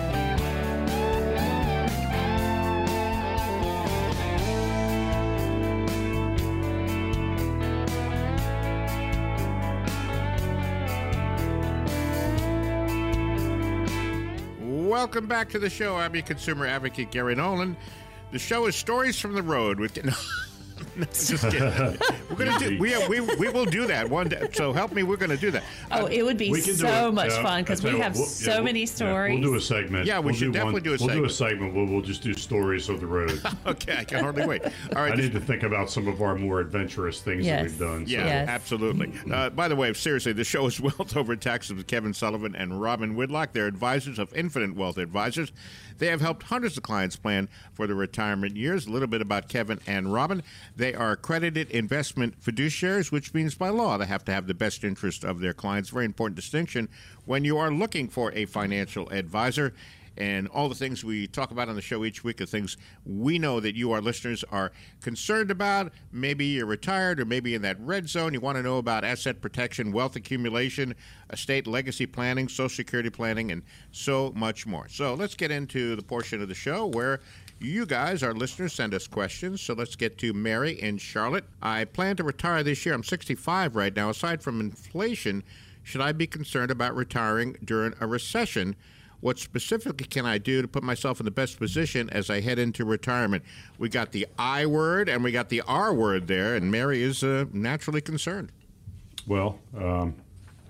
Welcome back to the show. I'm your consumer advocate, Gary Nolan. The show is Stories from the Road with. No, just kidding. We're gonna do. We, we we will do that one day. So help me. We're gonna do that. Oh, it would be We can do so it. much Yeah, fun because we have we'll- so yeah, we'll- many yeah, stories. we'll do a segment. Yeah, we We'll should do definitely one, do a segment. We'll do a segment. segment where we'll just do stories of the road. Okay, I can hardly wait. All right. I this- need to think about some of our more adventurous things Yes. that we've done. so- Yeah, Yes. absolutely. Uh, by the way, seriously, the show is Wealth Over Taxes with Kevin Sullivan and Robin Whitlock. They're advisors of Infinite Wealth Advisors. They have helped hundreds of clients plan for their retirement years. A little bit about Kevin and Robin. They are accredited investment fiduciaries, which means by law they have to have the best interest of their clients. Very important distinction when you are looking for a financial advisor and all the things we talk about on the show each week are things we know that you, our listeners, are concerned about. Maybe you're retired or maybe in that red zone. You want to know about asset protection, wealth accumulation, estate legacy planning, social security planning, and so much more. So let's get into the portion of the show where you guys, our listeners, send us questions. So let's get to Mary in Charlotte. I plan to retire this year. I'm 65 right now. Aside from inflation, should I be concerned about retiring during a recession? What specifically can I do to put myself in the best position as I head into retirement? We got the I word and we got the R word there, and Mary is uh, naturally concerned. Well, um,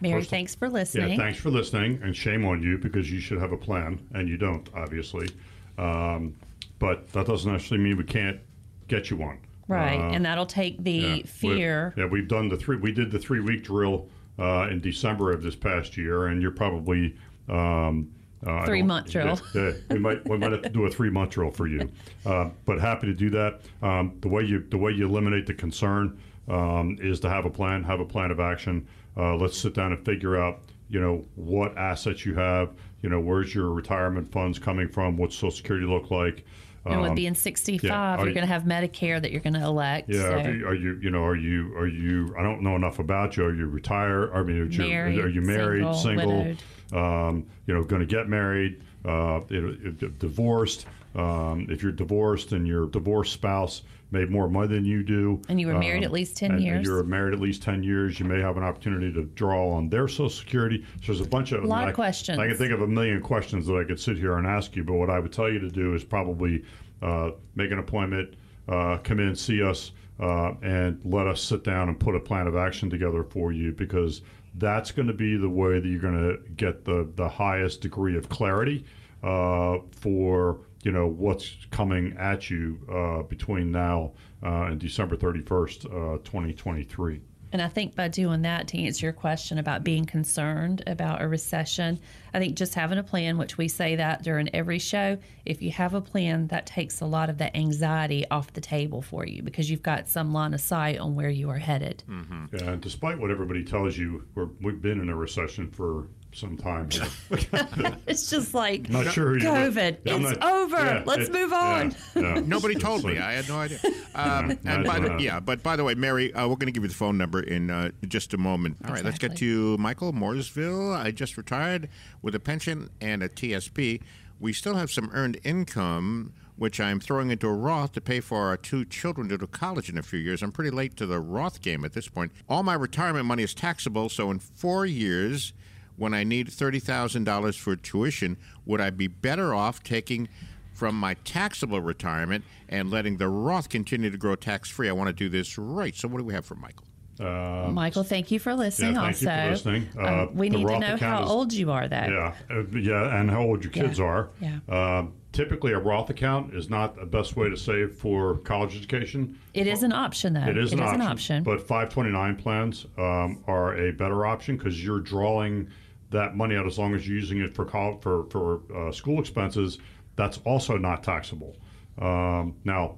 Mary, First- thanks for listening. yeah, thanks for listening, and shame on you because you should have a plan, and you don't, obviously. Um, but that doesn't necessarily mean we can't get you one. Right, Uh, and that'll take the yeah, we- fear. yeah, we've done the three. We did the three week drill uh, in December of this past year, and you're probably um, uh, three month drill. Yeah, yeah, we might we might have to do a three month drill for you, uh, but happy to do that. Um, the way you the way you eliminate the concern um, is to have a plan, have a plan of action. Uh, let's sit down and figure out you know what assets you have. You know where's your retirement funds coming from? What's Social Security look like? And with being 65, are you're you- going to have Medicare that you're going to elect. yeah, so- are you, are you, you know, are you, are you? I don't know enough about you. Are you retired? I mean, are you, Married, are you married, single, Um, you know, going to get married? Uh, you if- if divorced? Um, if you're divorced and your divorced spouse made more money than you do, And you were married um, at least 10 and- years. and you're married at least ten years, you may have an opportunity to draw on their Social Security. So there's a bunch of A lot of I- questions. I can think of a million questions that I could sit here and ask you, but what I would tell you to do is probably uh, make an appointment, uh, come in, see us, uh, and let us sit down and put a plan of action together for you because that's going to be the way that you're going to get the, the highest degree of clarity uh, for you know what's coming at you uh, between now uh, and December 31st, uh, 2023. And I think by doing that, to answer your question about being concerned about a recession, I think just having a plan, which we say that during every show, if you have a plan, that takes a lot of the anxiety off the table for you because you've got some line of sight on where you are headed. Mm-hmm. Yeah, and despite what everybody tells you, we're, we've been in a recession for some time. here. It's just like Not sure. COVID. Yeah, it's not- over. yeah, Let's it- move on. yeah. Nobody told me. I had no idea. Um, I and by the, yeah, but by the way, Mary, uh, we're going to give you the phone number in uh, just a moment. All right, let's get to Michael Mooresville. I just retired with a pension and a TSP. We still have some earned income, which I'm throwing into a Roth to pay for our two children to go to college in a few years. I'm pretty late to the Roth game at this point. All my retirement money is taxable, so in four years, when I need $30,000 for tuition, would I be better off taking from my taxable retirement and letting the Roth continue to grow tax free? I want to do this right. So, what do we have for Michael? Michael, thank you for listening. Yeah, thank you also, for listening. Um, Uh, we the need to know account how is- old you are, though. Yeah, uh, yeah, and how old your kids Yeah, are. yeah. Um, typically, a Roth account is not the best way to save for college education. It is an option, though. It is, an, option, option. But 529 plans um, are a better option because you're drawing that money out as long as you're using it for col- for for uh, school expenses. That's also not taxable. Um, now,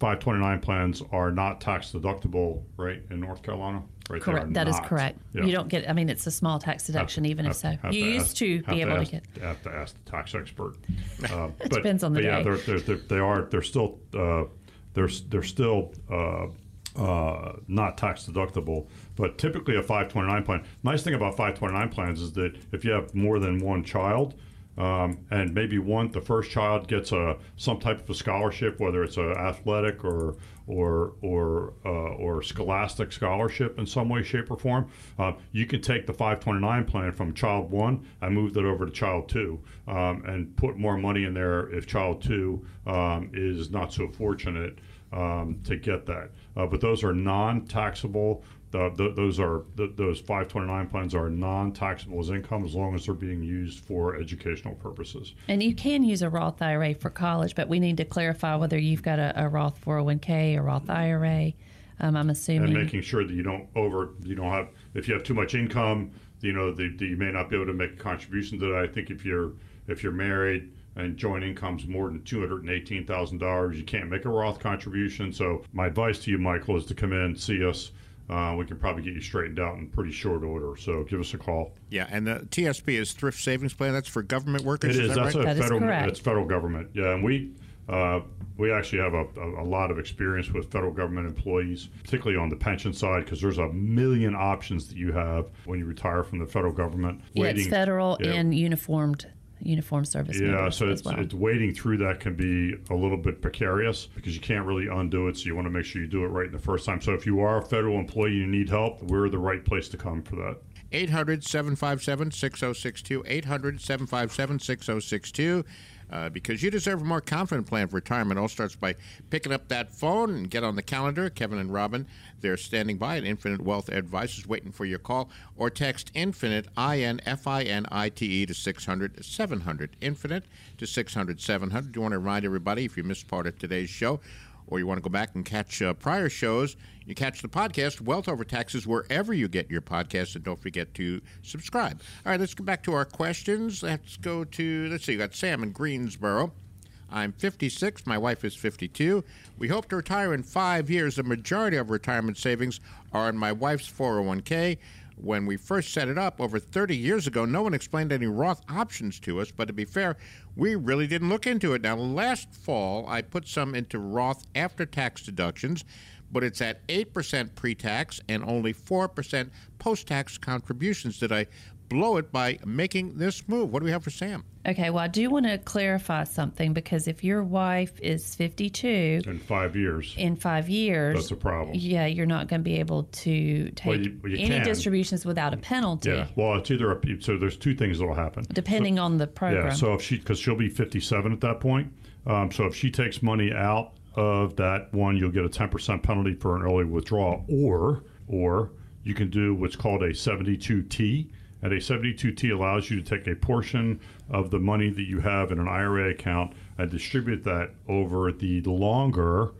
529 plans are not tax deductible, right, in North Carolina? Right, correct. That is not. correct. Yeah. You don't get. I mean, it's a small tax deduction, even if so. You to used ask- to be able ask, to get. Have to ask the tax expert. Uh, but, depends on the but yeah, they're, they're, they're, they are. They're still. Uh, they're they're still uh, uh, not tax deductible. But typically, a 529 plan. Nice thing about 529 plans is that if you have more than one child, um, and maybe one the first child gets a some type of a scholarship, whether it's a athletic or or or uh, or scholastic scholarship in some way, shape, or form. Uh, you can take the 529 plan from child one and move that over to child two, um, and put more money in there if child two um, is not so fortunate um, to get that. Uh, but those are non-taxable those are the, those 529 plans are non-taxable as income as long as they're being used for educational purposes. And you can use a Roth IRA for college, but we need to clarify whether you've got a, a Roth 401k or Roth IRA. Um, I'm assuming. And making sure that you don't over, you don't have, if you have too much income, you know, the, the, you may not be able to make a contribution to that. I think if you're if you're married and joint income's more than two hundred and eighteen thousand dollars, you can't make a Roth contribution. So my advice to you, Michael, is to come in, see us uh, we can probably get you straightened out in pretty short order. So give us a call. Yeah, and the TSP is Thrift Savings Plan. That's for government workers. It is. is that That's right? a that federal. correct. It's federal government. Yeah, and we. Uh, we actually have a, a, a, lot of experience with federal government employees, particularly on the pension side, because there's a million options that you have when you retire from the federal government. yeah, it's federal yeah. and uniformed uniform service. Yeah, so it's, well. it's waiting through that can be a little bit precarious because you can't really undo it. So you want to make sure you do it right in the first time. So if you are a federal employee and you need help, we're the right place to come for that. 800 757 6062. 800 757 6062. Uh, because you deserve a more confident plan for retirement. All starts by picking up that phone and get on the calendar. Kevin and Robin, they're standing by at Infinite Wealth Advisors waiting for your call. Or text Infinite, I N F I N I T E, to 600 700. Infinite to 600 700. Do you want to remind everybody if you missed part of today's show? Or you want to go back and catch uh, prior shows, you catch the podcast Wealth Over Taxes wherever you get your podcasts, and don't forget to subscribe. All right, let's get back to our questions. Let's go to let's see, you got Sam in Greensboro. I'm 56. My wife is 52. We hope to retire in five years. The majority of retirement savings are in my wife's 401k. When we first set it up over 30 years ago, no one explained any Roth options to us, but to be fair, we really didn't look into it. Now, last fall, I put some into Roth after tax deductions, but it's at 8% pre tax and only 4% post tax contributions. Did I blow it by making this move? What do we have for Sam? Okay, well, I do want to clarify something because if your wife is 52 In five years. in five years, That's a problem. Yeah, you're not going to be able to take Well, you- well, you any can. distributions without a penalty, Yeah. Well, it's either a, so there's two things that'll happen. depending on the program. Yeah. So if she, because she'll be 57 at that point. Um, so if she takes money out of that one, you'll get a 10% penalty for an early withdrawal, or or you can do what's called a 72T. And a 72T allows you to take a portion of the money that you have in an IRA account and distribute that over the longer,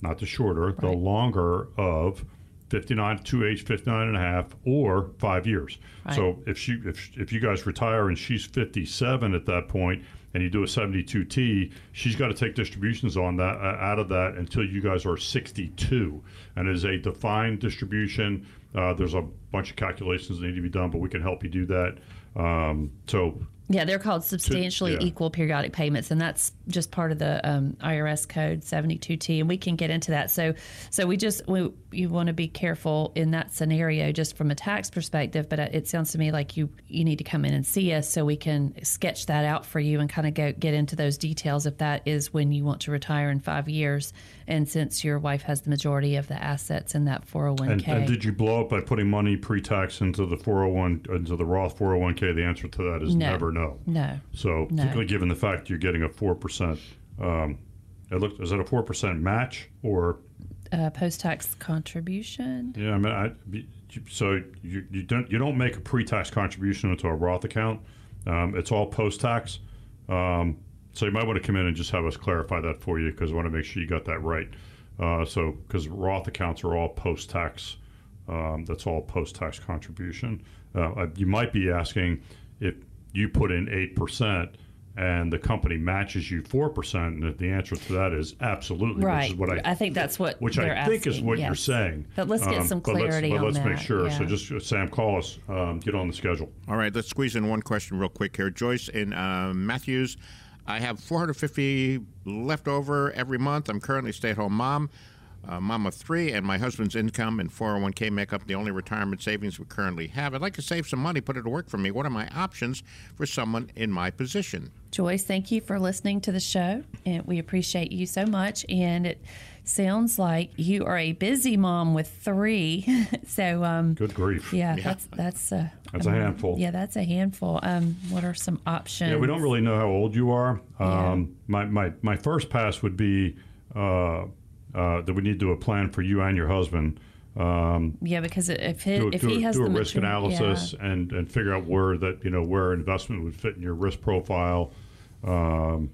not the shorter, the longer of 59 to age 59 and a half or five years. Right. So if she if if you guys retire and she's 57 at that point and you do a 72T, she's got to take distributions on that uh, out of that until you guys are 62, and it is a defined distribution. Uh, there's a bunch of calculations that need to be done, but we can help you do that. Um, so Yeah, they're called substantially yeah. equal periodic payments, and that's just part of the um, IRS code 72T, and we can get into that. So, so we just we, you want to be careful in that scenario, just from a tax perspective. But it sounds to me like you you need to come in and see us so we can sketch that out for you and kind of go get into those details if that is when you want to retire in five years, and since your wife has the majority of the assets in that 401k. And, and did you blow up by putting money pre-tax into the 401 into the Roth 401k? The answer to that is No. never no. no. So No. particularly given the fact you're getting a four percent, um, it looked, is that a four percent match or Uh, post tax contribution. yeah? I mean, I, so you, you don't you don't make a pre-tax contribution into a Roth account. Um, it's all post-tax. Um, so you might want to come in and just have us clarify that for you because I want to make sure you got that right. Uh, so because Roth accounts are all post-tax. Um, that's all post-tax contribution. Uh, you might be asking if you put in eight percent and the company matches you four percent, and the answer to that is absolutely. Right. Which is what I, I think that's what which I they're think is asking, what you're saying. But let's get some but let's- clarity but on let's, make that, sure. So just uh, Sam, call us. Um, get on the schedule. All right, let's squeeze in one question real quick here. Joyce and uh, Matthews, I have 450 left over every month. I'm currently stay-at-home mom uh, mom of three, and my husband's income and 401k make up the only retirement savings we currently have. I'd like to save some money, put it to work for me. What are my options for someone in my position? Joyce, thank you for listening to the show, and we appreciate you so much. And it sounds like you are a busy mom with three. so, um, Good grief. yeah, that's that's a That's a handful. Yeah, that's a handful. Um, what are some options? Yeah, we don't really know how old you are. Yeah. Um, my, my, my first pass would be uh, uh, that we need to do a plan for you and your husband. Um, Yeah, because if he, do, if do, he has do the a risk mature- analysis and, and figure out where that you know where investment would fit in your risk profile. Um,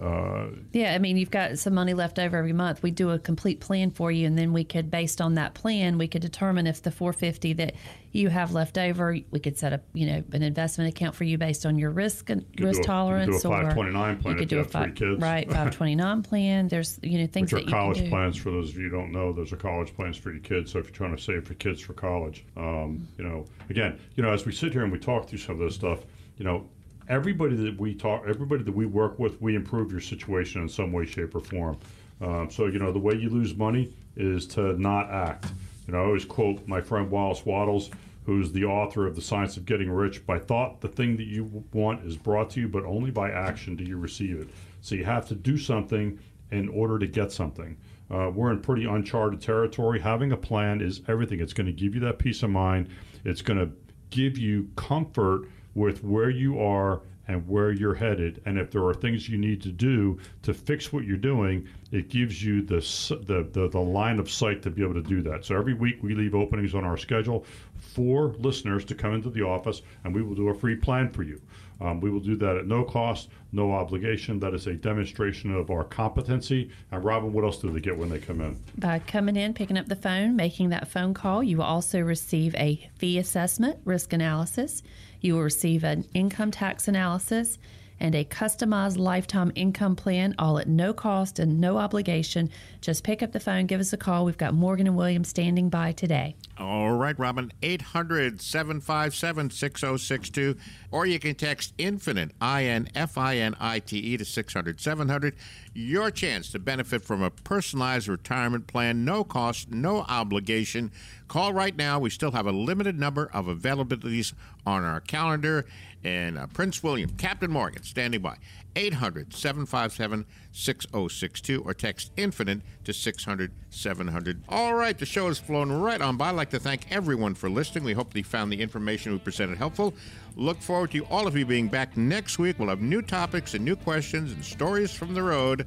uh, Yeah, I mean, you've got some money left over every month. We do a complete plan for you, and then we could, based on that plan, we could determine if the 450 that you have left over, we could set up, you know, an investment account for you based on your risk and risk a- you could do a 529 plan you could do a three kids. right 529 plan. There's you know things which are that you college can do. plans for those of you who don't know. Those are college plans for your kids. So if you're trying to save for kids for college, um, you know, again, you know, as we sit here and we talk through some of this stuff, you know, everybody that we talk, everybody that we work with, we improve your situation in some way, shape, or form. Um, so you know, the way you lose money is to not act. You know, I always quote my friend Wallace Wattles, who's the author of The Science of Getting Rich. By thought, the thing that you want is brought to you, but only by action do you receive it. So you have to do something in order to get something. Uh, we're in pretty uncharted territory. Having a plan is everything. It's going to give you that peace of mind. It's going to give you comfort with where you are and where you're headed. And if there are things you need to do to fix what you're doing, it gives you the, the, the, the line of sight to be able to do that. So every week we leave openings on our schedule for listeners to come into the office and we will do a free plan for you. Um, we will do that at no cost, no obligation. That is a demonstration of our competency. And Robin, what else do they get when they come in? By coming in, picking up the phone, making that phone call, you will also receive a fee assessment, risk analysis. You will receive an income tax analysis and a customized lifetime income plan, all at no cost and no obligation. Just pick up the phone, give us a call. We've got Morgan and Williams standing by today. All right, Robin, 800 757 6062. Or you can text Infinite, I N F I N I T E, to 600 700. Your chance to benefit from a personalized retirement plan, no cost, no obligation. Call right now. We still have a limited number of availabilities on our calendar. And uh, Prince William, Captain Morgan, standing by. 800 757 6062 or text infinite to 600 700. All right, the show has flown right on by. I'd like to thank everyone for listening. We hope that you found the information we presented helpful. Look forward to all of you being back next week. We'll have new topics and new questions and stories from the road.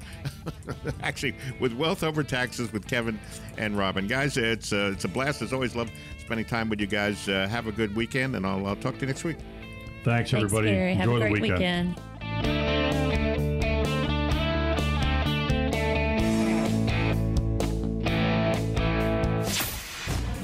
Actually, with Wealth Over Taxes with Kevin and Robin. Guys, it's, uh, it's a blast. As always, love spending time with you guys. Uh, have a good weekend, and I'll, I'll talk to you next week. Thanks, Thanks, everybody. Gary. Have Enjoy a the great weekend. weekend.